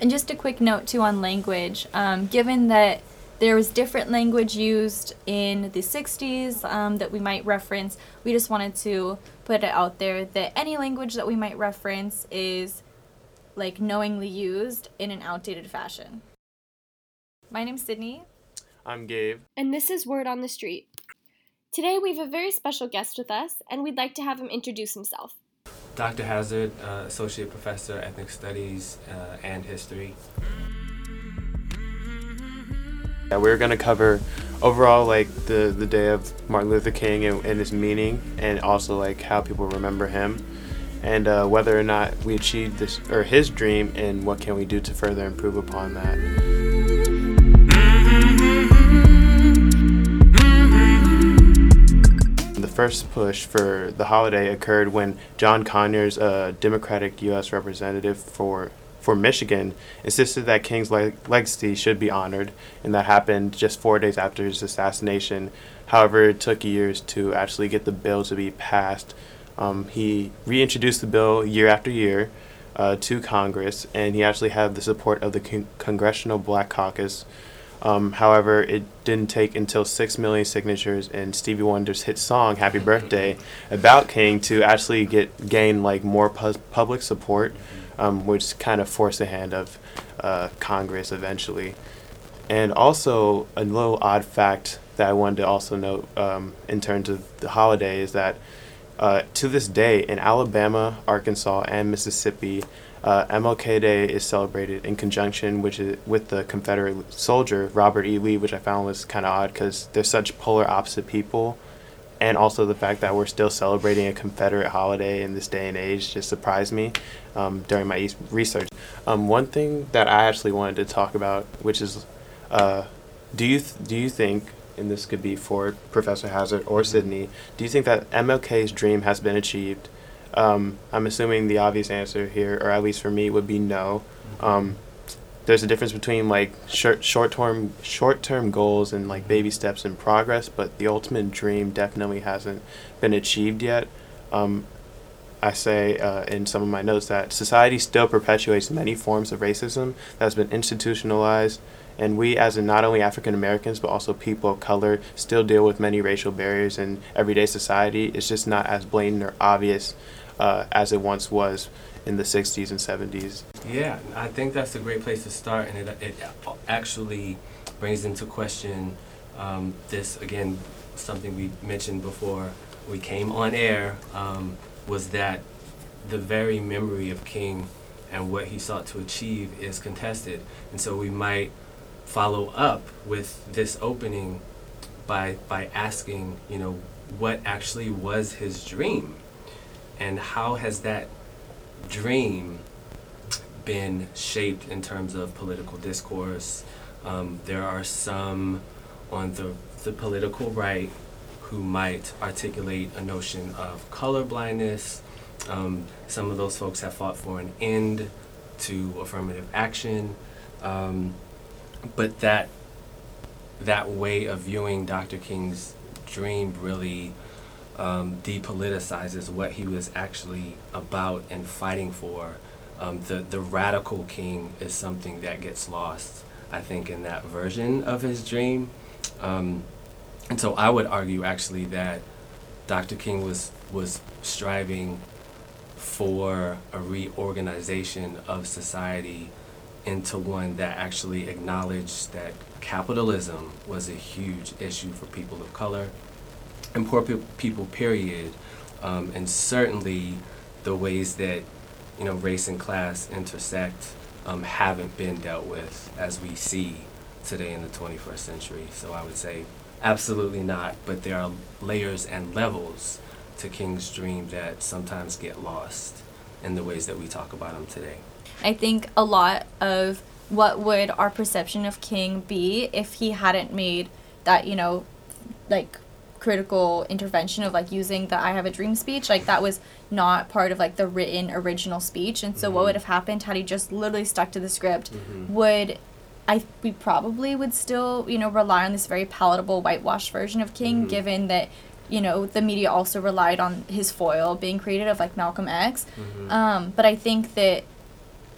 And just a quick note too on language. Um, given that there was different language used in the 60s um, that we might reference, we just wanted to put it out there that any language that we might reference is like knowingly used in an outdated fashion. My name's Sydney. I'm Gabe. And this is Word on the Street. Today we have a very special guest with us, and we'd like to have him introduce himself. Dr. Hazard, uh, Associate Professor, Ethnic Studies uh, and History. Yeah, we're going to cover overall like the, the day of Martin Luther King and, and his meaning, and also like how people remember him, and uh, whether or not we achieved this or his dream, and what can we do to further improve upon that. First push for the holiday occurred when John Conyers, a Democratic U.S. representative for for Michigan, insisted that King's le- legacy should be honored, and that happened just four days after his assassination. However, it took years to actually get the bill to be passed. Um, he reintroduced the bill year after year uh, to Congress, and he actually had the support of the con- Congressional Black Caucus. Um, however, it didn't take until 6 million signatures and Stevie Wonder's hit song Happy Birthday about King to actually get gain like more pu- public support, um, which kind of forced the hand of uh, Congress eventually. And also, a little odd fact that I wanted to also note um, in terms of the holiday is that uh, to this day in Alabama, Arkansas, and Mississippi, uh, MLK Day is celebrated in conjunction which is, with the Confederate soldier Robert E. Lee, which I found was kind of odd because they're such polar opposite people. And also the fact that we're still celebrating a Confederate holiday in this day and age just surprised me um, during my research. Um, one thing that I actually wanted to talk about, which is, uh, do you th- do you think, and this could be for Professor Hazard or Sydney, do you think that MLK's dream has been achieved? Um, I'm assuming the obvious answer here, or at least for me, would be no. Um, there's a difference between like short short term short term goals and like baby steps in progress, but the ultimate dream definitely hasn't been achieved yet. Um, I say uh, in some of my notes that society still perpetuates many forms of racism that has been institutionalized, and we, as in not only African Americans but also people of color, still deal with many racial barriers in everyday society. It's just not as blatant or obvious uh, as it once was in the 60s and 70s. Yeah, I think that's a great place to start, and it, it actually brings into question um, this again, something we mentioned before we came on air, um, was that the very memory of King and what he sought to achieve is contested. And so we might follow up with this opening by, by asking, you know, what actually was his dream? And how has that dream been shaped in terms of political discourse. Um, there are some on the, the political right who might articulate a notion of color blindness. Um, some of those folks have fought for an end to affirmative action. Um, but that that way of viewing Dr. King's dream really um, depoliticizes what he was actually about and fighting for. Um, the the radical king is something that gets lost, I think, in that version of his dream. Um, and so I would argue actually that Dr. King was was striving for a reorganization of society into one that actually acknowledged that capitalism was a huge issue for people of color and poor pe- people, period, um, and certainly the ways that you know race and class intersect um, haven't been dealt with as we see today in the 21st century. So I would say absolutely not, but there are layers and levels to King's dream that sometimes get lost in the ways that we talk about him today. I think a lot of what would our perception of King be if he hadn't made that, you know, like critical intervention of like using the I have a dream speech. Like that was not part of like the written original speech. And so Mm-hmm. what would have happened had he just literally stuck to the script? Mm-hmm. Would I we probably would still, you know, rely on this very palatable whitewashed version of King Mm-hmm. given that you know the media also relied on his foil being created of like Malcolm X. Mm-hmm. Um, but I think that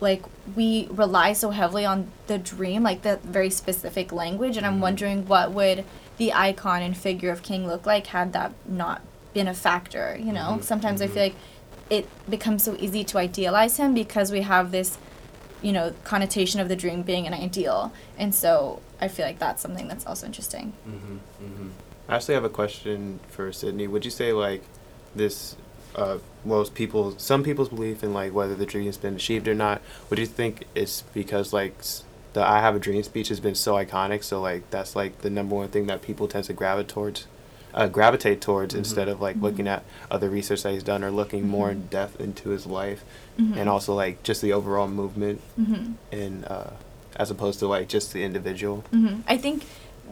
like we rely so heavily on the dream, like the very specific language, and I'm wondering what would the icon and figure of King look like had that not been a factor. You know, Mhm, sometimes I mhm. feel like it becomes so easy to idealize him because we have this you know connotation of the dream being an ideal and so i feel like that's something that's also interesting Mm-hmm, mm-hmm. I actually have a question for Sydney. Would you say like this, uh, most people, some people's belief in like whether the dream has been achieved or not? Would you think it's because like s- the "I Have a Dream" speech has been so iconic, so like that's like the number one thing that people tend to gravitate towards, uh, gravitate towards Mhm. instead of like Mhm. looking at other research that he's done or looking more in Mhm. depth into his life, Mhm. and also like just the overall movement mm-hmm. and uh, as opposed to like just the individual. Mm-hmm. i think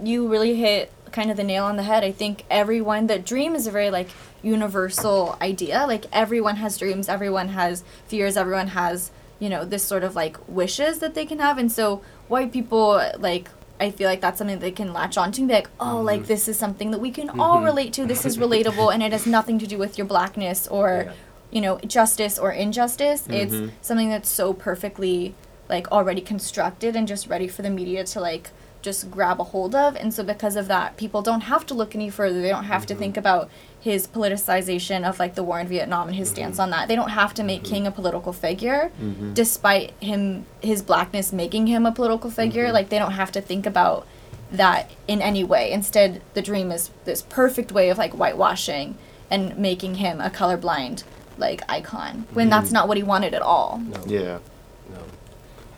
you really hit kind of the nail on the head i think everyone that dream is a very like universal idea like everyone has dreams everyone has fears everyone has you know this sort of like wishes that they can have and so white people like I feel like that's something they can latch onto and be like, oh, like Mhm. this is something that we can all Mhm. relate to. This is relatable, and it has nothing to do with your blackness or, Yeah. you know, justice or injustice. Mhm. It's something that's so perfectly like already constructed and just ready for the media to like just grab a hold of. And so because of that, people don't have to look any further. They don't have to Mhm. think about his politicization of like the war in Vietnam and his stance Mhm. on that. They don't have to make Mhm. King a political figure Mm-hmm. despite him his blackness making him a political figure Mhm. like they don't have to think about that in any way instead the dream is this perfect way of like whitewashing and making him a colorblind like icon when that's not what he wanted at all No. Yeah. No.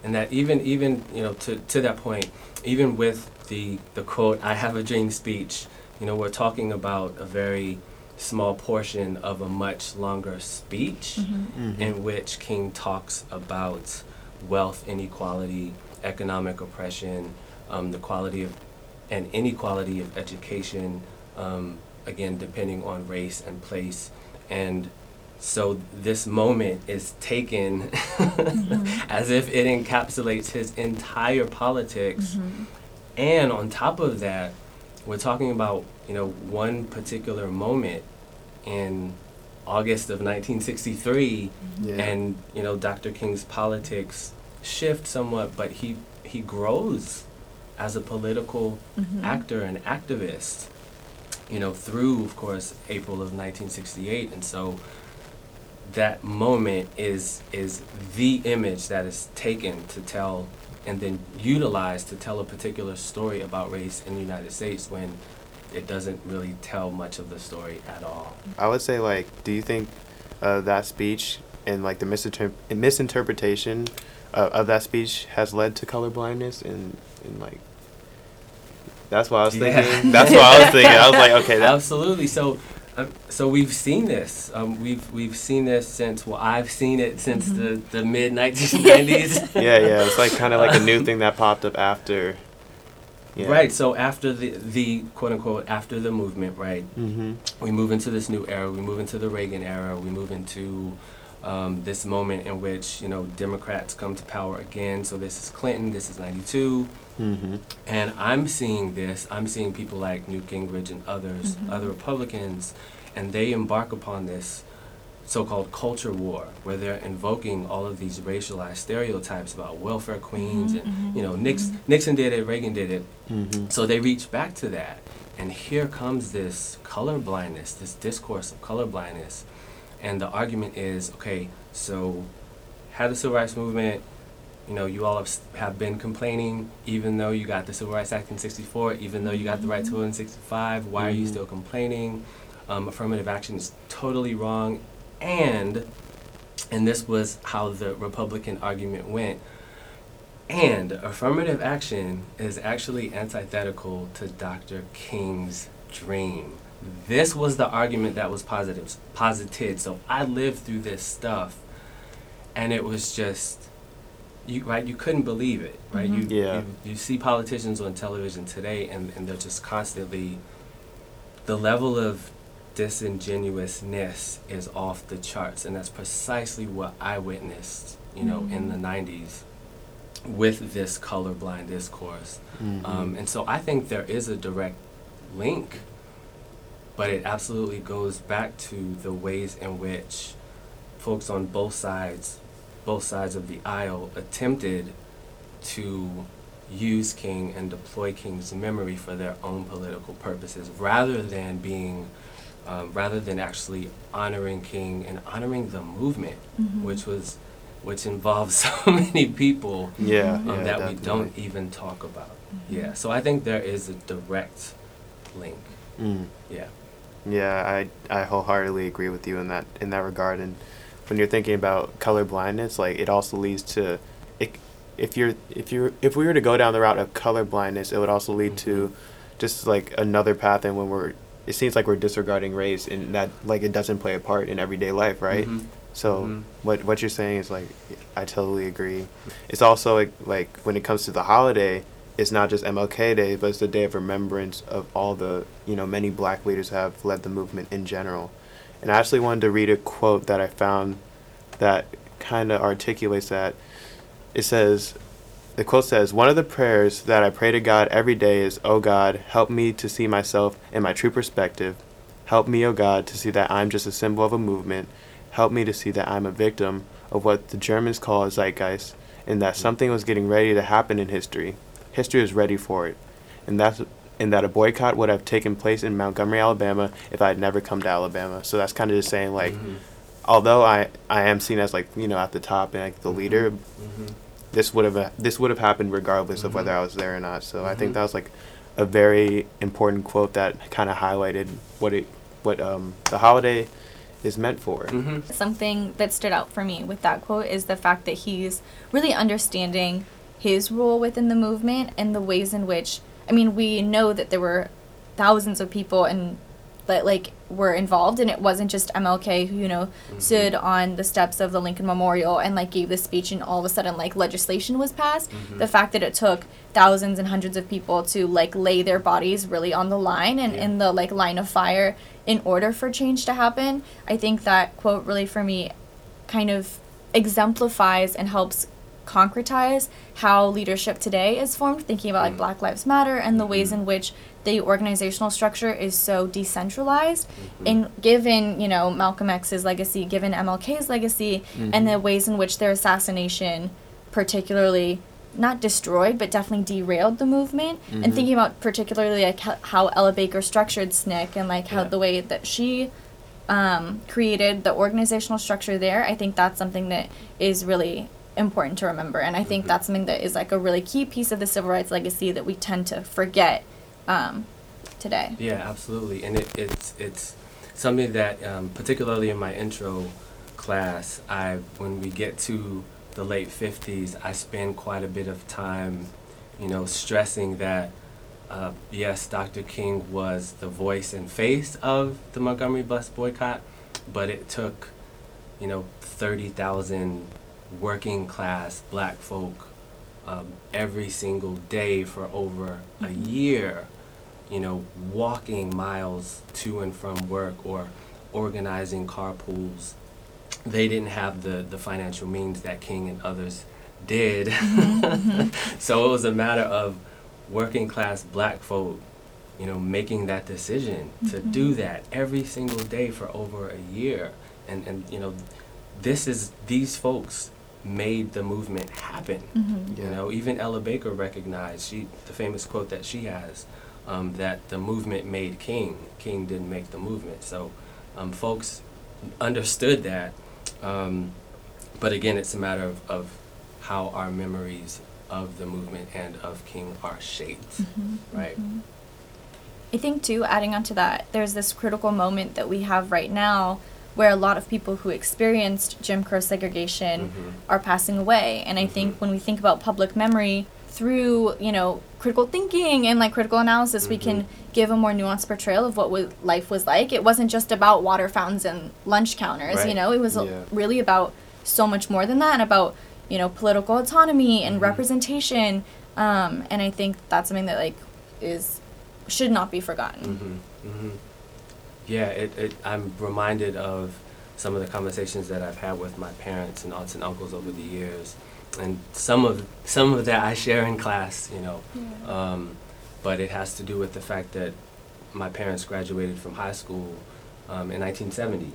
And that even even you know to to that point, even with the the quote "I have a dream" speech, you know we're talking about a very small portion of a much longer speech Mhm. in which King talks about wealth inequality, economic oppression, um, the quality of and inequality of education, um, again depending on race and place, and so this moment is taken as if it encapsulates his entire politics, Mhm. and on top of that, we're talking about you know one particular moment in August of 1963 Yeah. and you know Dr. King's politics shift somewhat, but he he grows as a political Mhm. actor and activist. You know through, of course, April of 1968, and so that moment is is the image that is taken to tell and then utilized to tell a particular story about race in the United States when it doesn't really tell much of the story at all. I would say like, do you think uh, that speech and like the misinter- misinterpretation uh, of that speech has led to color blindness and and like that's what I was Yeah. thinking. That's what I was thinking. I was like, okay, that, Absolutely. So, um, so we've seen this. Um, we've we've seen this since. Well, I've seen it since the, the mid 1990s. yeah, yeah. It's like kind of like a new thing that popped up after. Yeah. Right. So after the the quote unquote after the movement, right? Mm-hmm. We move into this new era. We move into the Reagan era. We move into um, this moment in which you know Democrats come to power again. So this is Clinton. This is '92. Mm-hmm. And I'm seeing this, I'm seeing people like Newt Gingrich and others, Mhm. other Republicans, and they embark upon this so called culture war where they're invoking all of these racialized stereotypes about welfare queens Mhm, and, mhm, you know, Nix, mhm. Nixon did it, Reagan did it. Mm-hmm. So they reach back to that. And here comes this color blindness, this discourse of color blindness. And the argument is okay, so had the civil rights movement, you know, you all have, have been complaining, even though you got the Civil Rights Act in 64, even though you got the right to vote in 65, why are you Mhm. still complaining? Um, affirmative action is totally wrong. And, and this was how the Republican argument went, and affirmative action is actually antithetical to Dr. King's dream. This was the argument that was positive, posited. So I lived through this stuff, and it was just, you right. You couldn't believe it, right? Mhm. You, Yeah. you you see politicians on television today, and and they're just constantly. The level of disingenuousness is off the charts, and that's precisely what I witnessed, you know, in the '90s with this colorblind discourse. Mm-hmm. Um, and so I think there is a direct link, but it absolutely goes back to the ways in which folks on both sides both sides of the aisle attempted to use King and deploy King's memory for their own political purposes, rather than being, um, rather than actually honoring King and honoring the movement, Mhm. which was, which involves so many people Yeah, um, yeah, that we don't even talk about. Mm-hmm. Yeah, so I think there is a direct link. Mm. Yeah. Yeah, I I wholeheartedly agree with you in that in that regard. And when you're thinking about color blindness, like it also leads to, it, if you're if you if we were to go down the route of color blindness, it would also lead to, just like another path. And when we're, it seems like we're disregarding race, and that like it doesn't play a part in everyday life, right? Mhm. So Mhm. what what you're saying is like I totally agree. It's also like, like when it comes to the holiday, it's not just MLK Day, but it's the day of remembrance of all the you know many Black leaders who have led the movement in general. And I actually wanted to read a quote that I found that kind of articulates that. It says, the quote says, One of the prayers that I pray to God every day is, Oh God, help me to see myself in my true perspective. Help me, oh God, to see that I'm just a symbol of a movement. Help me to see that I'm a victim of what the Germans call a zeitgeist, and that something was getting ready to happen in history. History is ready for it. And that's and that a boycott would have taken place in Montgomery, Alabama, if I had never come to Alabama. So that's kind of just saying like, Mhm. although I I am seen as like you know at the top and like the leader, Mhm. This would have this would have happened regardless of whether. I was there or not. So I Mhm. think that was like a very important quote that kind of highlighted what it what um the holiday is meant for. Mhm. Something that stood out for me with that quote is the fact that he's really understanding his role within the movement and the ways in which I mean we know that there were thousands of people and that like were involved and it wasn't just MLK who you know stood on the steps of the Lincoln Memorial and like gave this speech and all of a sudden like legislation was passed Mhm. the fact that it took thousands and hundreds of people to like lay their bodies really on the line and Yeah. in the like line of fire in order for change to happen I think that quote really for me kind of exemplifies and helps concretize how leadership today is formed thinking about like Mm. black lives matter and the ways Mhm. in which the organizational structure is so decentralized Mhm. and given you know malcolm x's legacy given mlk's legacy and Mhm. the ways in which their assassination particularly not destroyed but definitely derailed the movement and Mhm. thinking about particularly like ho- how ella baker structured sncc and like how Yeah. the way that she um, created the organizational structure there i think that's something that is really important to remember and i think Mhm. that's something that is like a really key piece of the civil rights legacy that we tend to forget um, today Yeah, absolutely, and it, it's it's something that um, particularly in my intro class, I when we get to the late fifties, I spend quite a bit of time, you know, stressing that. Uh, yes, Dr. King was the voice and face of the Montgomery bus boycott, but it took, you know, thirty thousand working class black folk um, every single day for over a Mhm. year, you know, walking miles to and from work or organizing carpools. They didn't have the, the financial means that King and others did. Mhm, so it was a matter of working class black folk, you know, making that decision to Mhm. do that every single day for over a year. And, and you know, this is, these folks made the movement happen. Mhm. You Yeah. know, even Ella Baker recognized she the famous quote that she has um, that the movement made King. King didn't make the movement. So, um, folks understood that. Um, but again, it's a matter of, of how our memories of the movement and of King are shaped, Mhm, right? mhm. I think too, adding on to that, there's this critical moment that we have right now where a lot of people who experienced Jim Crow segregation Mhm. are passing away. And I think Mhm. when we think about public memory through, you know, critical thinking and like critical analysis, we can Mhm. give a more nuanced portrayal of what was, life was like. It wasn't just about water fountains and lunch counters, you know, it was Yeah. really about so much more than that, and about, you know, political autonomy and Mhm. representation. Um, and I think that's something that like is should not be forgotten. Yeah, it, it, I'm reminded of some of the conversations that I've had with my parents and aunts and uncles over the years, and some of some of that I share in class, you know. Um, but it has to do with the fact that my parents graduated from high school um, in 1970,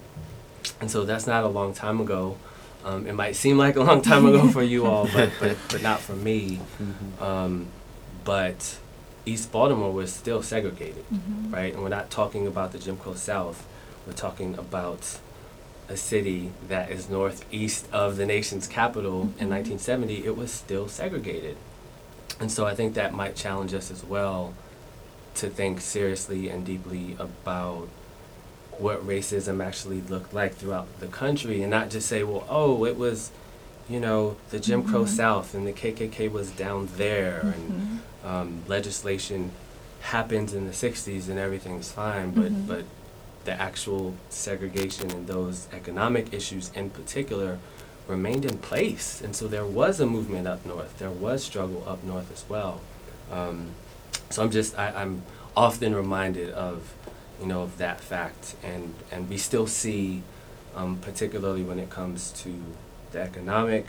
and so that's not a long time ago. Um, it might seem like a long time ago for you all, but, but, but not for me. Mhm. Um, but East Baltimore was still segregated, Mhm. right? And we're not talking about the Jim Crow South. We're talking about a city that is northeast of the nation's capital in Mhm. 1970. It was still segregated. And so I think that might challenge us as well to think seriously and deeply about what racism actually looked like throughout the country and not just say, well, oh, it was, you know, the Jim Crow Mhm. South and the KKK was down there and Mhm. um, legislation happens in the 60s and everything's fine, but, Mhm. but the actual segregation and those economic issues in particular remained in place. And so there was a movement up north. There was struggle up north as well. Um, so I'm just, I, I'm often reminded of, you know, of that fact. And, and we still see, um, particularly when it comes to the economic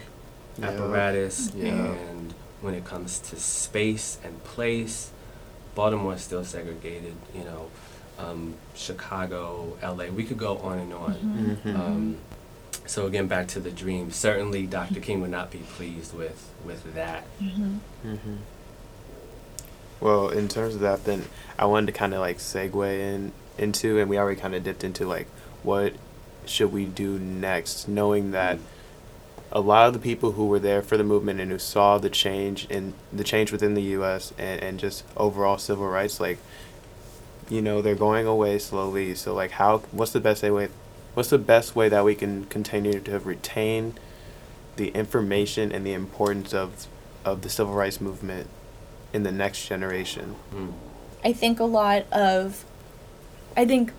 Yeah. apparatus Yeah. and when it comes to space and place, Baltimore is still segregated, you know, um, Chicago, LA, we could go on and on. Mhm. Mhm. Um, so again, back to the dream. Certainly, Dr. King would not be pleased with with that. Mhm. hmm Well, in terms of that, then I wanted to kind of like segue in into, and we already kind of dipped into like what should we do next, knowing that a lot of the people who were there for the movement and who saw the change in the change within the U.S. and and just overall civil rights, like you know, they're going away slowly. So like, how? What's the best way? What's the best way that we can continue to retain the information and the importance of of the civil rights movement in the next generation? Mm. I think a lot of, I think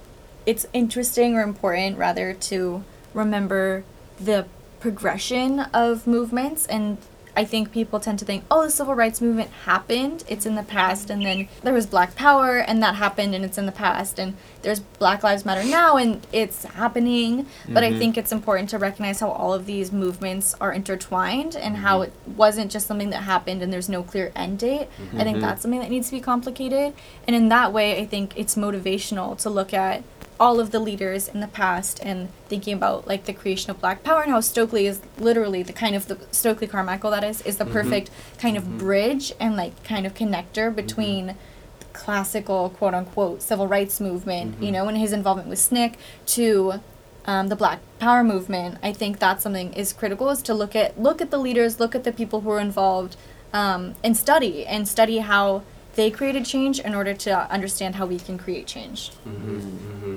it's interesting or important rather to remember the progression of movements and I think people tend to think, oh, the civil rights movement happened, it's in the past, and then there was Black Power, and that happened, and it's in the past, and there's Black Lives Matter now, and it's happening. But I Mhm. think it's important to recognize how all of these movements are intertwined and how it wasn't just something that happened and there's no clear end date. I think Mhm. that's something that needs to be complicated. And in that way, I think it's motivational to look at all of the leaders in the past and thinking about like the creation of black power and how Stokely is literally the kind of the Stokely Carmichael that is is the Mhm. perfect kind of Mhm. bridge and like kind of connector between the classical quote unquote civil rights movement, you Mhm. know, and his involvement with SNCC to um, the Black Power movement. I think that's something is critical is to look at look at the leaders, look at the people who are involved, um, and study and study how they created change in order to understand how we can create change. hmm hmm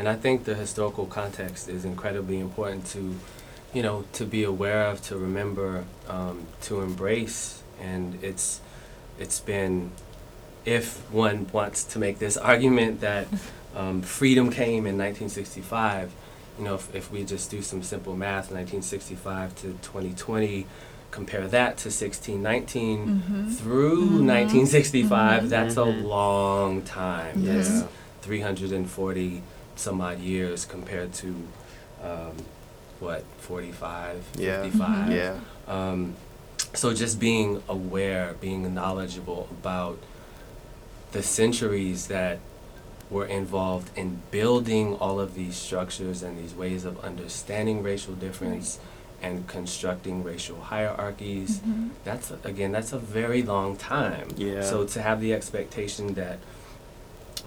And I think the historical context is incredibly important to, you know, to be aware of, to remember, um, to embrace, and it's, it's been, if one wants to make this argument that um, freedom came in 1965, you know, if, if we just do some simple math, 1965 to 2020, compare that to 1619 Mm-hmm. through Mhm. 1965, Mhm. that's a Mhm. long time. Yes. That's 340 some odd years compared to, um, what, 45, Yeah. 55. Mhm. Yeah. Um, so just being aware, being knowledgeable about the centuries that were involved in building all of these structures and these ways of understanding racial difference and constructing racial hierarchies Mm-hmm. that's again that's a very long time Yeah. so to have the expectation that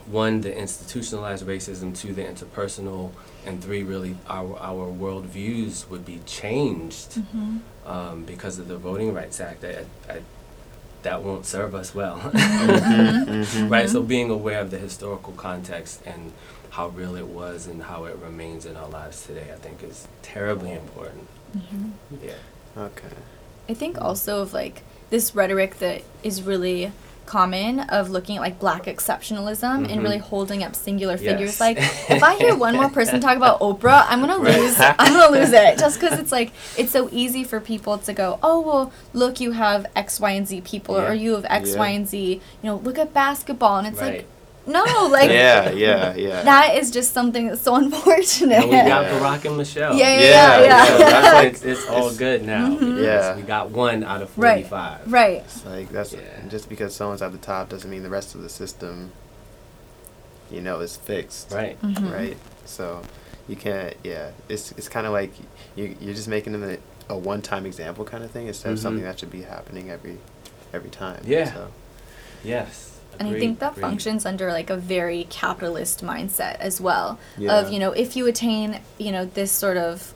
one the institutionalized racism two the interpersonal and three really our our worldviews would be changed Mm-hmm. um, because of the voting rights act I, I, that won't serve us well Mhm, mhm. right so being aware of the historical context and how real it was and how it remains in our lives today i think is terribly important Mm-hmm. yeah Okay. I think also of like this rhetoric that is really common of looking at like black exceptionalism and Mhm. really holding up singular figures. Like if i hear one more person talk about oprah i'm gonna lose i'm gonna lose it. Just because it's like it's so easy for people to go oh well look you have x y and z people Yeah. or you have x y Yeah. and z. You know look at basketball. And it's right. like no like yeah, yeah, yeah. that is just something that's so unfortunate and we got Yeah. Barack and Michelle. Yeah, yeah, Yeah, yeah, yeah, yeah. that's like- it's, it's all good now. Mhm. Yeah. We got one out of 45. right It's like that's Yeah. just because someone's at the top doesn't mean the rest of the system, you know, is fixed. Right. Mhm. Right. So, you can't. Yeah, it's it's kind of like you you're just making them a, a one time example kind of thing instead of Mhm. something that should be happening every every time. Yeah. So, Yes. And I think that agreed. functions under like a very capitalist mindset as well. Yeah. Of, you know, if you attain, you know, this sort of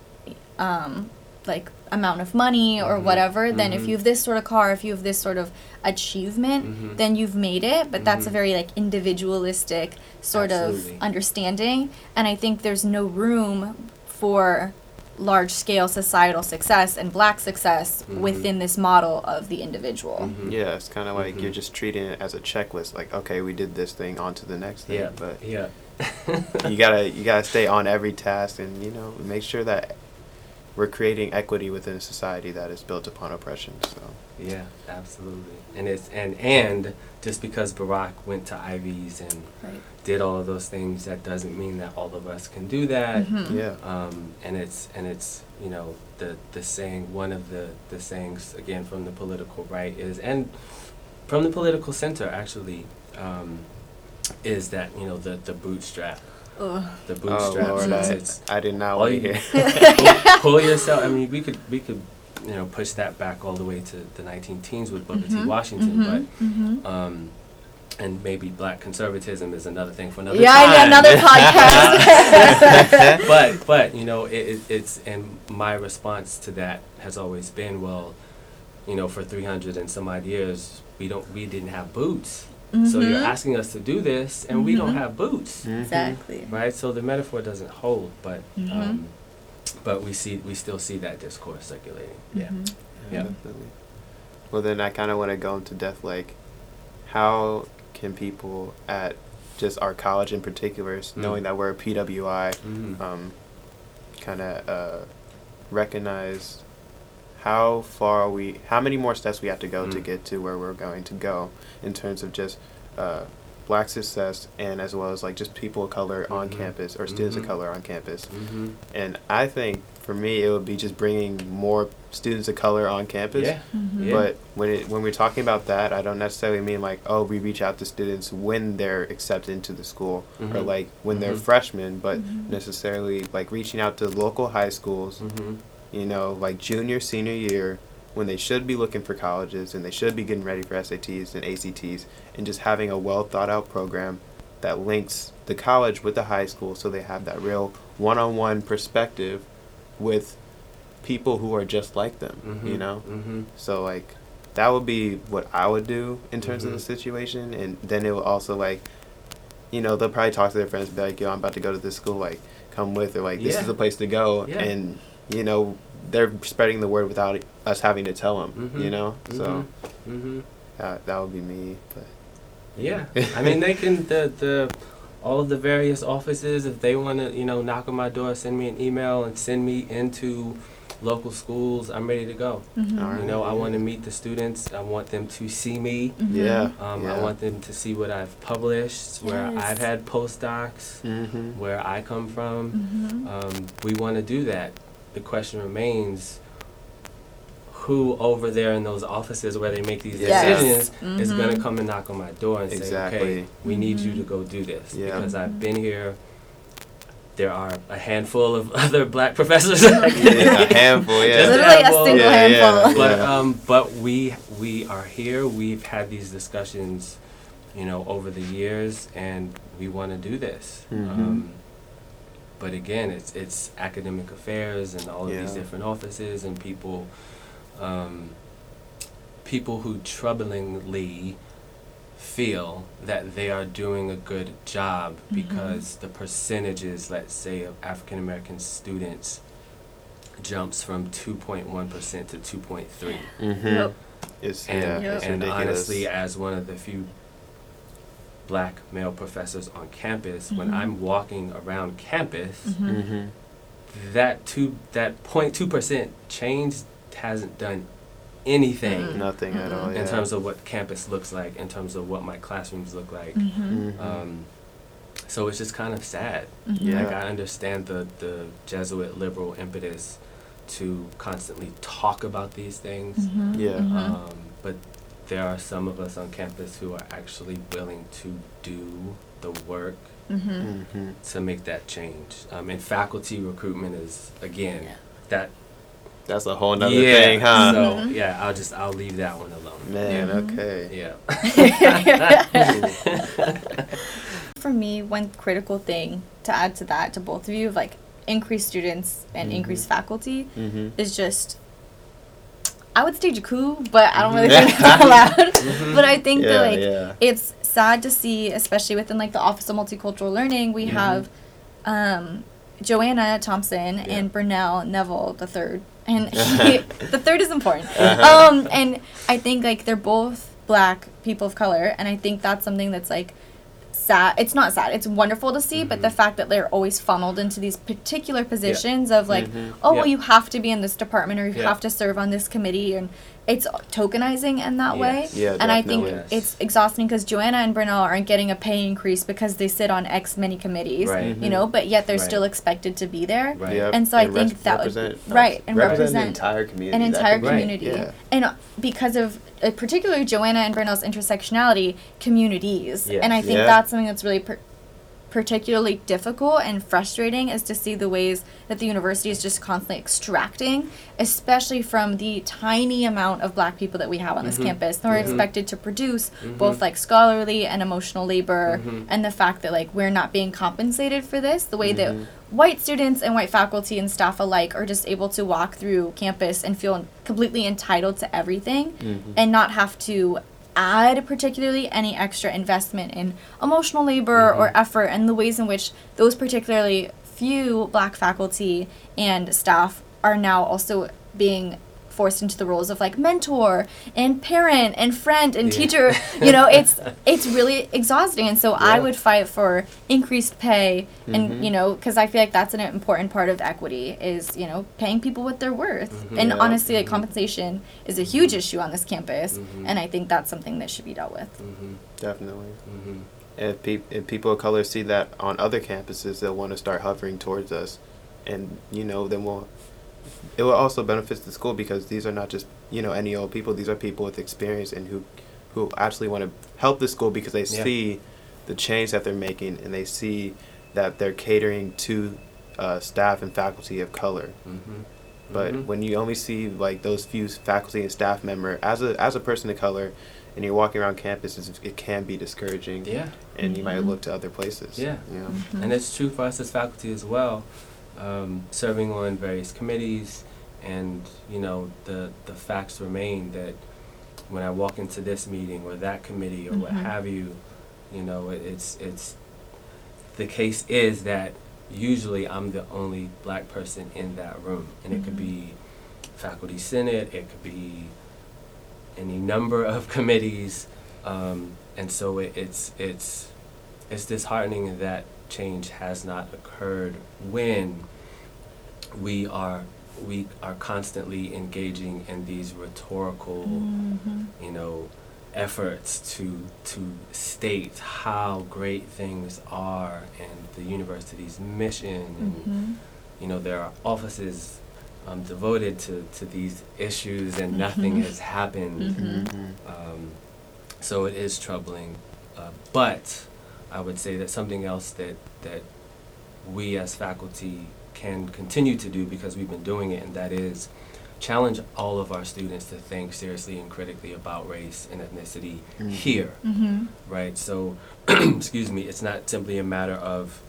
um like amount of money or Mhm. whatever, then if Mhm. you have this sort of car, if you have this sort of achievement, Mhm. then you've made it. But that's a Mhm. very like individualistic sort Absolutely. of understanding. And I think there's no room for large scale societal success and black success Mhm. within this model of the individual. Mhm. yeah, it's kind of like Mhm. you're just treating it as a checklist. Like, okay, we did this thing, on to the next thing. Yeah. But Yeah. you gotta you gotta stay on every task, and you know make sure that we're creating equity within a society that is built upon oppression. So. Yeah, absolutely. And it's and and just because Barack went to Ivies and Right. did all of those things, that doesn't mean that all of us can do that. Mhm. Yeah. Um, and it's and it's you know the the saying one of the the sayings again from the political right is and from the political center actually um, is that you know the the bootstrap Ugh. the Oh bootstrap Lord, since I, I did not all want to hear. pull, pull yourself. I mean, we could we could you know push that back all the way to the 19 teens with Booker T. Mhm, Washington, mhm, mhm. but um, and maybe black conservatism is another thing for another Yeah, time. yeah, another podcast. but but you know it, it, it's and my response to that has always been well, you know, for 300 and some odd years we don't we didn't have boots. So you're Mhm. asking us to do this, and we don't Mhm. have boots Mhm. Exactly. right? So the metaphor doesn't hold, but um, but we see we still see that discourse circulating. Yeah. Yeah. Definitely. Well, then I kind of want to go into depth. Like, how can people at just our college in particular, s- Mm. knowing that we're a PWI, Mhm. um, kind of uh, recognize how far we, how many more steps we have to go to Mm. get to where we're going to go in terms of just uh, black success and as well as like just people of color on Mhm. campus or students Mhm. of color on campus. Mhm. And I think for me, it would be just bringing more students of color on campus. Yeah. Mhm. Yeah. But when it, when we're talking about that, I don't necessarily mean like oh we reach out to students when they're accepted into the school or Mhm. like when they're Mhm. freshmen, but necessarily like reaching out to local high schools, Mhm. You know, like junior senior year when they should be looking for colleges and they should be getting ready for SATs and ACTs and just having a well thought out program that links the college with the high school so they have that real one on one perspective with people who are just like them, you Mhm. know? Mhm. So like that would be what I would do in terms of the Mhm. situation, and then it will also like, you know, they'll probably talk to their friends, and be like, "Yo, I'm about to go to this school. Like, come with," or like, "This Yeah. is the place to go," Yeah. and you know, they're spreading the word without us having to tell them. Mhm. You know, so Mhm. that that would be me. But Yeah. I mean, they can the the all of the various offices if they want to you know knock on my door, send me an email, and send me into local schools. I'm ready to go. Mhm. All right. You know, I want to meet the students. I want them to see me. Mhm. yeah, Um, yeah. I want them to see what I've published, where Yes. I've had postdocs, Mm-hmm. where I come from. Um, we want to do that. The question remains who over there in those offices where they make these Yes. decisions is going to come and knock on my door and say, okay, we need you to Mhm. go do this. Yeah. Because. I've been here. There are a handful of other black professors. Yeah, a handful, yeah. Just Literally a handful. single Yeah, yeah. handful. but um, but we we are here. We've had these discussions, you know, over the years, and we want to do this. Mhm. Um, but again, it's it's academic affairs and all of these different offices and people, um, people who troublingly feel that they are doing a good job Mhm. because the percentages, let's say, of African American students jumps from 2.1% to 2.3 Mm-hmm. Yep. It's and, yeah, it's and ridiculous. honestly as one of the few black male professors on campus when Mhm. i'm walking around campus Mhm. Mm-hmm. that two that 0.2 percent change hasn't done anything Mm. Nothing at all. Yeah. in terms of what campus looks like in terms of what my classrooms look like Mhm. Mhm. um, so it's just kind of sad. Yeah. like i understand the the jesuit liberal impetus to constantly talk about these things. Yeah. Um, but there are some of us on campus who are actually willing to do the work Mm-hmm. hmm to make that change. Um, and faculty recruitment is again Yeah. that That's a whole nother yeah. thing, huh? So Mhm. yeah, I'll just I'll leave that one alone. Man, Mhm. okay. Yeah. For me, one critical thing to add to that, to both of you, like increased students and Mhm. increased faculty, is just. I would stage a coup, but I don't really think it's allowed. Mhm. But I think Yeah, that like yeah. it's sad to see, especially within like the Office of Multicultural Learning, we Mhm. have um, Joanna Thompson Yeah. and Burnell Neville the third, and he, the third is important. Uh-huh. Um, and I think like they're both black people of color, and I think that's something that's like sad. It's not sad. It's wonderful to see, but the Mhm. fact that they're always funneled into these particular positions of like, Mhm. oh, Yeah. well, you have to be in this department or you Yeah. have to serve on this committee, and it's tokenizing in that way. Yes. Yeah, and I think. Yes. it's exhausting because Joanna and Bernal aren't getting a pay increase because they sit on X many committees, Right. you know, but yet they're Right. still expected to be there. Right. Yep, And so I res- think that would- right, and represent represent the entire community. An entire could Right, community. yeah. And uh, because of uh, particularly Joanna and Bernal's intersectionality, communities. Yes. And I think Yeah. that's something that's really per- particularly difficult and frustrating is to see the ways that the university is just constantly extracting, especially from the tiny amount of black people that we have on this Mhm. campus. We're Mhm. expected to produce Mhm. both like scholarly and emotional labor Mhm. and the fact that like we're not being compensated for this the way that Mhm. white students and white faculty and staff alike are just able to walk through campus and feel completely entitled to everything Mhm. and not have to add particularly any extra investment in emotional labor mm-hmm. or effort and the ways in which those particularly few black faculty and staff are now also being forced into the roles of like mentor and parent and friend and Yeah. teacher you know it's it's really exhausting and so i would fight for increased pay and you know because i feel like that's an important part of equity is you know paying people what they're worth Mhm. and Yeah. honestly like compensation is a huge issue on this campus Mhm. and i think that's something that should be dealt with Mhm. Definitely. Mhm. If, peop if people of color see that on other campuses, they'll want to start hovering towards us, and you know, then we'll. It will also benefit the school because these are not just you know any old people. These are people with experience and who, who actually want to help the school because they Yeah. see the change that they're making and they see that they're catering to uh, staff and faculty of color. Mhm. But Mhm. when you only see like those few faculty and staff member as a as a person of color, and you're walking around campus, it can be discouraging. yeah. And you might Mhm. look to other places. Yeah. You know? Mm-hmm. And it's true for us as faculty as well, um, serving on various committees, and you know the the facts remain that when I walk into this meeting or that committee or what Mhm. have you, you know it, it's it's the case is that usually I'm the only black person in that room, and it could Mhm. be faculty senate, it could be any number of committees, um, and so it, it's it's it's disheartening that change has not occurred when we are we are constantly engaging in these rhetorical Mm-hmm. you know efforts to to state how great things are and the university's mission and Mm-hmm. you know there are offices um, devoted to, to these issues and nothing Mhm. has happened Mhm. Mhm. um, so it is troubling. Uh, but I would say that something else that, that we as faculty can continue to do because we've been doing it, and that is challenge all of our students to think seriously and critically about race and ethnicity Mhm. here, Mm-hmm. right? So, excuse me, it's not simply a matter of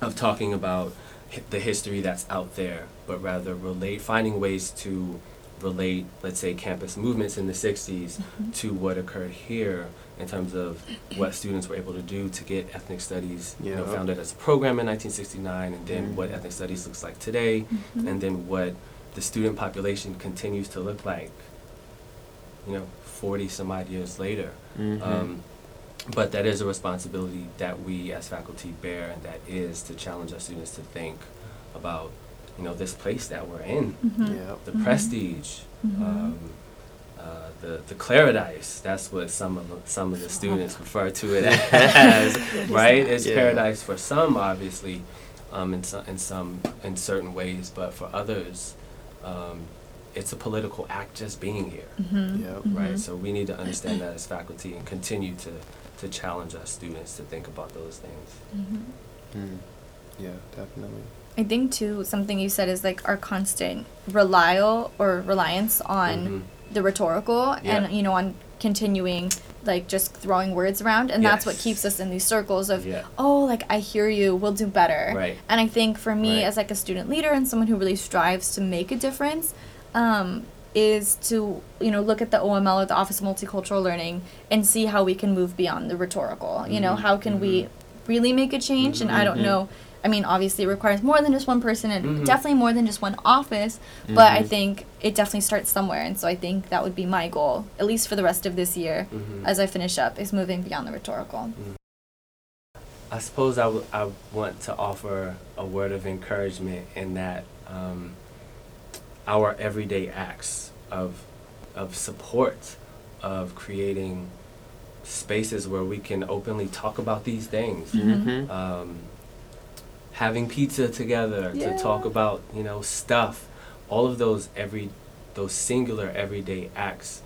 of talking about hi- the history that's out there, but rather relate, finding ways to relate, let's say, campus movements in the 60s Mm-hmm. to what occurred here in terms of what students were able to do to get ethnic studies you know, founded as a program in 1969, and then Mhm. what ethnic studies looks like today, Mm-hmm. and then what the student population continues to look like, you know, 40 some odd years later. Mhm. Um, but that is a responsibility that we as faculty bear, and that is to challenge our students to think about, you know, this place that we're in, Mm-hmm. Yeah. the Mhm. prestige, Mhm. um, uh, the the Claradise. That's what some of the, some of the students refer to it as, right? It's Yeah. paradise for some, obviously, um, in some in some in certain ways, but for others, um, it's a political act just being here, Mm-hmm. Yep. right? So we need to understand that as faculty and continue to to challenge our students to think about those things. Mm-hmm. Mm. Yeah, definitely. I think too something you said is like our constant relial or reliance on Mhm. The rhetorical Yeah. and you know on continuing like just throwing words around and that's what keeps us in these circles of Yeah. oh like I hear you we'll do better Right. and I think for me Right. as like a student leader and someone who really strives to make a difference um, is to you know look at the OML or the Office of Multicultural Learning and see how we can move beyond the rhetorical you know Mhm. how can we really make a change and I don't Mhm. know I mean, obviously, it requires more than just one person and Mhm. definitely more than just one office. But I Mhm. think it definitely starts somewhere, and so I think that would be my goal, at least for the rest of this year, Mhm. as I finish up, is moving beyond the rhetorical. I suppose I, w- I want to offer a word of encouragement in that um, our everyday acts of, of support, of creating spaces where we can openly talk about these things. Mm-hmm. Um, having pizza together Yeah. to talk about you know stuff all of those every those singular everyday acts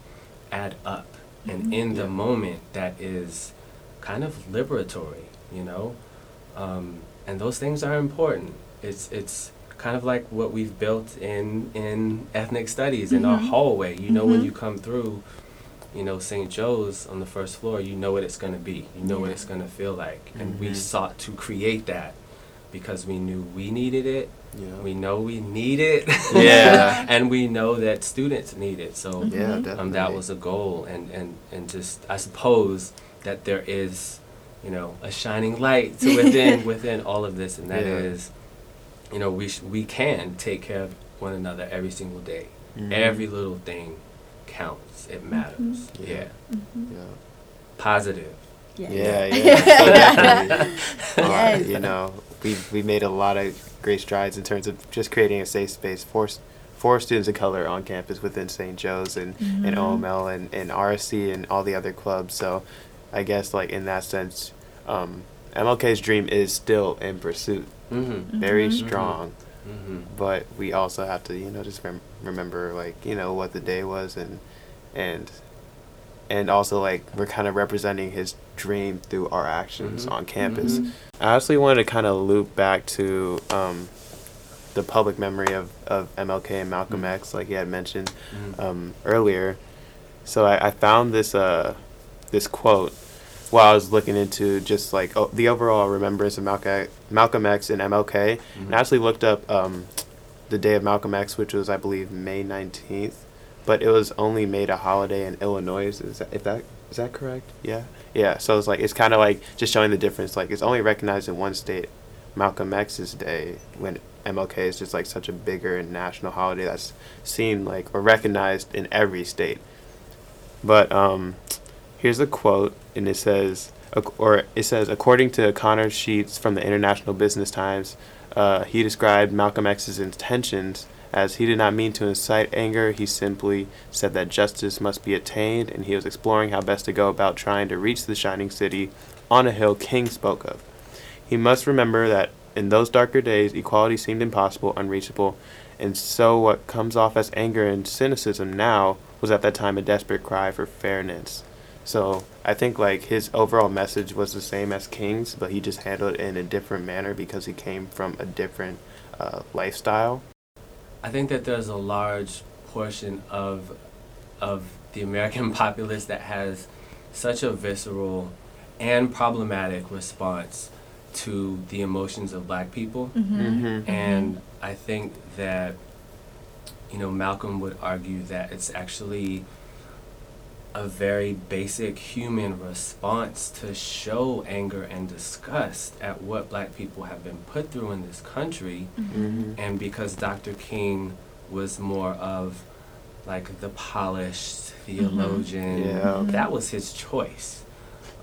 add up and Mhm. in the moment that is kind of liberatory you know um, and those things are important it's it's kind of like what we've built in in ethnic studies in our Mhm. hallway you know when Mhm. you come through you know St. Joe's on the first floor you know what it's going to be you know what it's going to feel like and we Mhm. sought to create that because we knew we needed it Yeah. we know we need it Yeah. and we know that students need it so yeah, Um, definitely. um, that was a goal and, and, and just I suppose that there is you know a shining light to within within all of this and that is, Yeah. you know we sh- we can take care of one another every single day Mhm. every little thing counts it matters Yeah. yeah Mm-hmm. Yeah. positive Yeah. Yeah, yeah. So definitely, uh, you know, we we made a lot of great strides in terms of just creating a safe space for for students of color on campus within St. Joe's and, and Mhm. OML and, and RSC and all the other clubs. So I guess like in that sense, um, MLK's dream is still in pursuit, mm-hmm. very Mhm. strong. Mm-hmm. But we also have to, you know, just rem- remember like you know what the day was and and and also like we're kind of representing his dream through our actions Mhm. on campus. Mhm. I actually wanted to kind of loop back to um, the public memory of, of MLK and Malcolm Mhm. X, like you had mentioned Mm-hmm. um, earlier. So I, I found this uh, this quote while I was looking into just like oh, the overall remembrance of Malcolm Malcolm X and MLK, and I actually looked up um, the day of Malcolm X, which was I believe May nineteenth, but it was only made a holiday in Illinois. Is that if that is that correct? Yeah, yeah. So it's like it's kind of like just showing the difference. Like it's only recognized in one state, Malcolm X's day, when MLK is just like such a bigger national holiday that's seen like or recognized in every state. But um, here's a quote, and it says, or it says, according to Connor Sheets from the International Business Times, uh, he described Malcolm X's intentions as he did not mean to incite anger. He simply said that justice must be attained, and he was exploring how best to go about trying to reach the shining city on a hill King spoke of. He must remember that in those darker days, equality seemed impossible, unreachable, and so what comes off as anger and cynicism now was at that time a desperate cry for fairness. So I think like his overall message was the same as King's, but he just handled it in a different manner because he came from a different uh, lifestyle. I think that there's a large portion of of the American populace that has such a visceral and problematic response to the emotions of black people. Mm-hmm. Mm-hmm. And I think that, you know, Malcolm would argue that it's actually a very basic human response to show anger and disgust at what black people have been put through in this country. Mm-hmm. And because Dr. King was more of like the polished theologian, Yeah. that was his choice.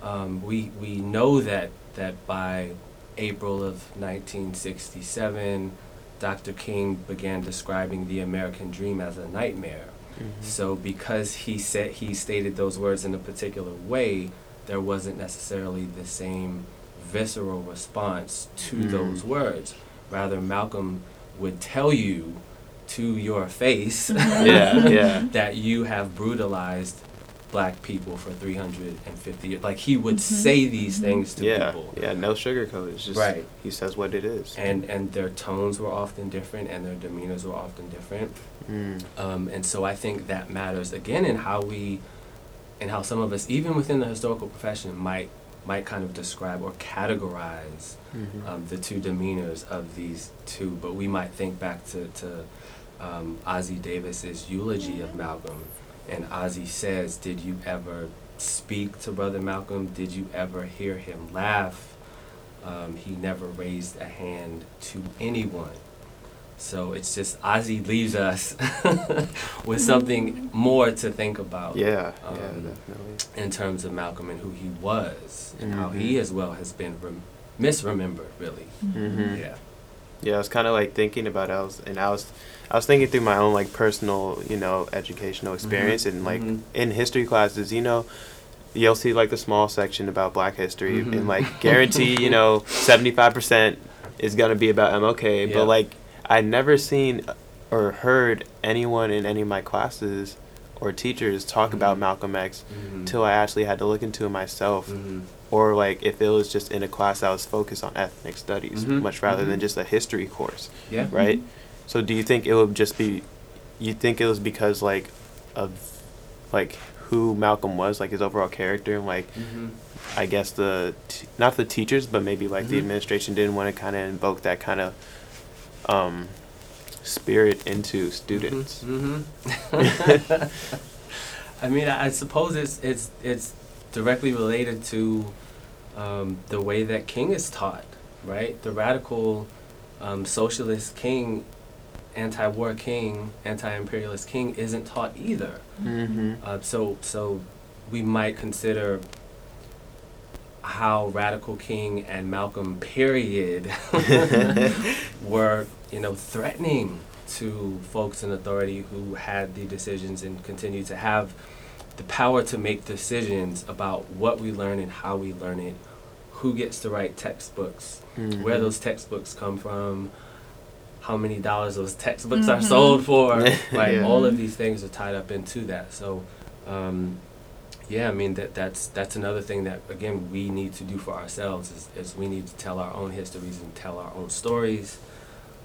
Um, we we know that that by April of 1967, Dr. King began describing the American dream as a nightmare. Mm-hmm. So because he said he stated those words in a particular way, there wasn't necessarily the same visceral response to Mm. those words. Rather, Malcolm would tell you to your face Yeah, yeah. that you have brutalized black people for 350 years. Like he would Mhm. say these things to Yeah, people. yeah, no sugarcoat. It's just Right. he says what it is. And and their tones were often different and their demeanors were often different. Mm. Um, and so I think that matters again in how we, in how some of us, even within the historical profession, might might kind of describe or categorize Mhm. um, the two demeanors of these two. But we might think back to to um, Ossie Davis's eulogy of Malcolm, and Ossie says, "Did you ever speak to Brother Malcolm? Did you ever hear him laugh? Um, he never raised a hand to anyone." So it's just Ossie leaves us with something more to think about Yeah, yeah, Um, definitely. in terms of Malcolm and who he was and how Mhm. he as well has been rem- misremembered, really. Mhm. Yeah. Yeah, I was kind of like thinking about it. I was, and I was, I was thinking through my own like personal, you know, educational experience, and like Mhm. in history classes, you know, you'll see like the small section about Black history, Mhm. and like guarantee, you know, seventy five percent is gonna be about MLK, Yeah. but like I never seen or heard anyone in any of my classes or teachers talk about Mhm. Malcolm X Mhm. till I actually had to look into it myself Mhm. or like if it was just in a class that was focused on ethnic studies Mhm, much rather mhm. than just a history course Yeah. right so do you think it would just be you think it was because like of like who malcolm was like his overall character and like Mhm. i guess the t- not the teachers but maybe like the Mhm. administration didn't want to kind of invoke that kind of um spirit into students Mhm. I mean, I I suppose it's it's it's directly related to um, the way that King is taught, right? The radical um, socialist king, anti-war king, anti-imperialist king isn't taught either. mm-hmm. Uh, so so we might consider how radical King and Malcolm period were you know threatening to folks in authority who had the decisions and continue to have the power to make decisions about what we learn and how we learn it who gets to write textbooks where those textbooks come from how many dollars those textbooks are Mhm. sold for like Yeah. all of these things are tied up into that so um, yeah i mean that that's that's another thing that again we need to do for ourselves is, is we need to tell our own histories and tell our own stories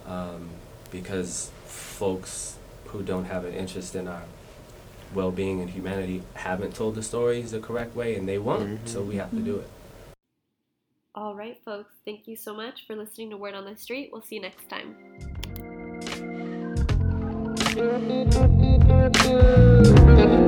um, because folks who don't have an interest in our well-being and humanity haven't told the stories the correct way and they won't so we have to do it All right, folks. Thank you so much for listening to Word on the Street. We'll see you next time. Thank you.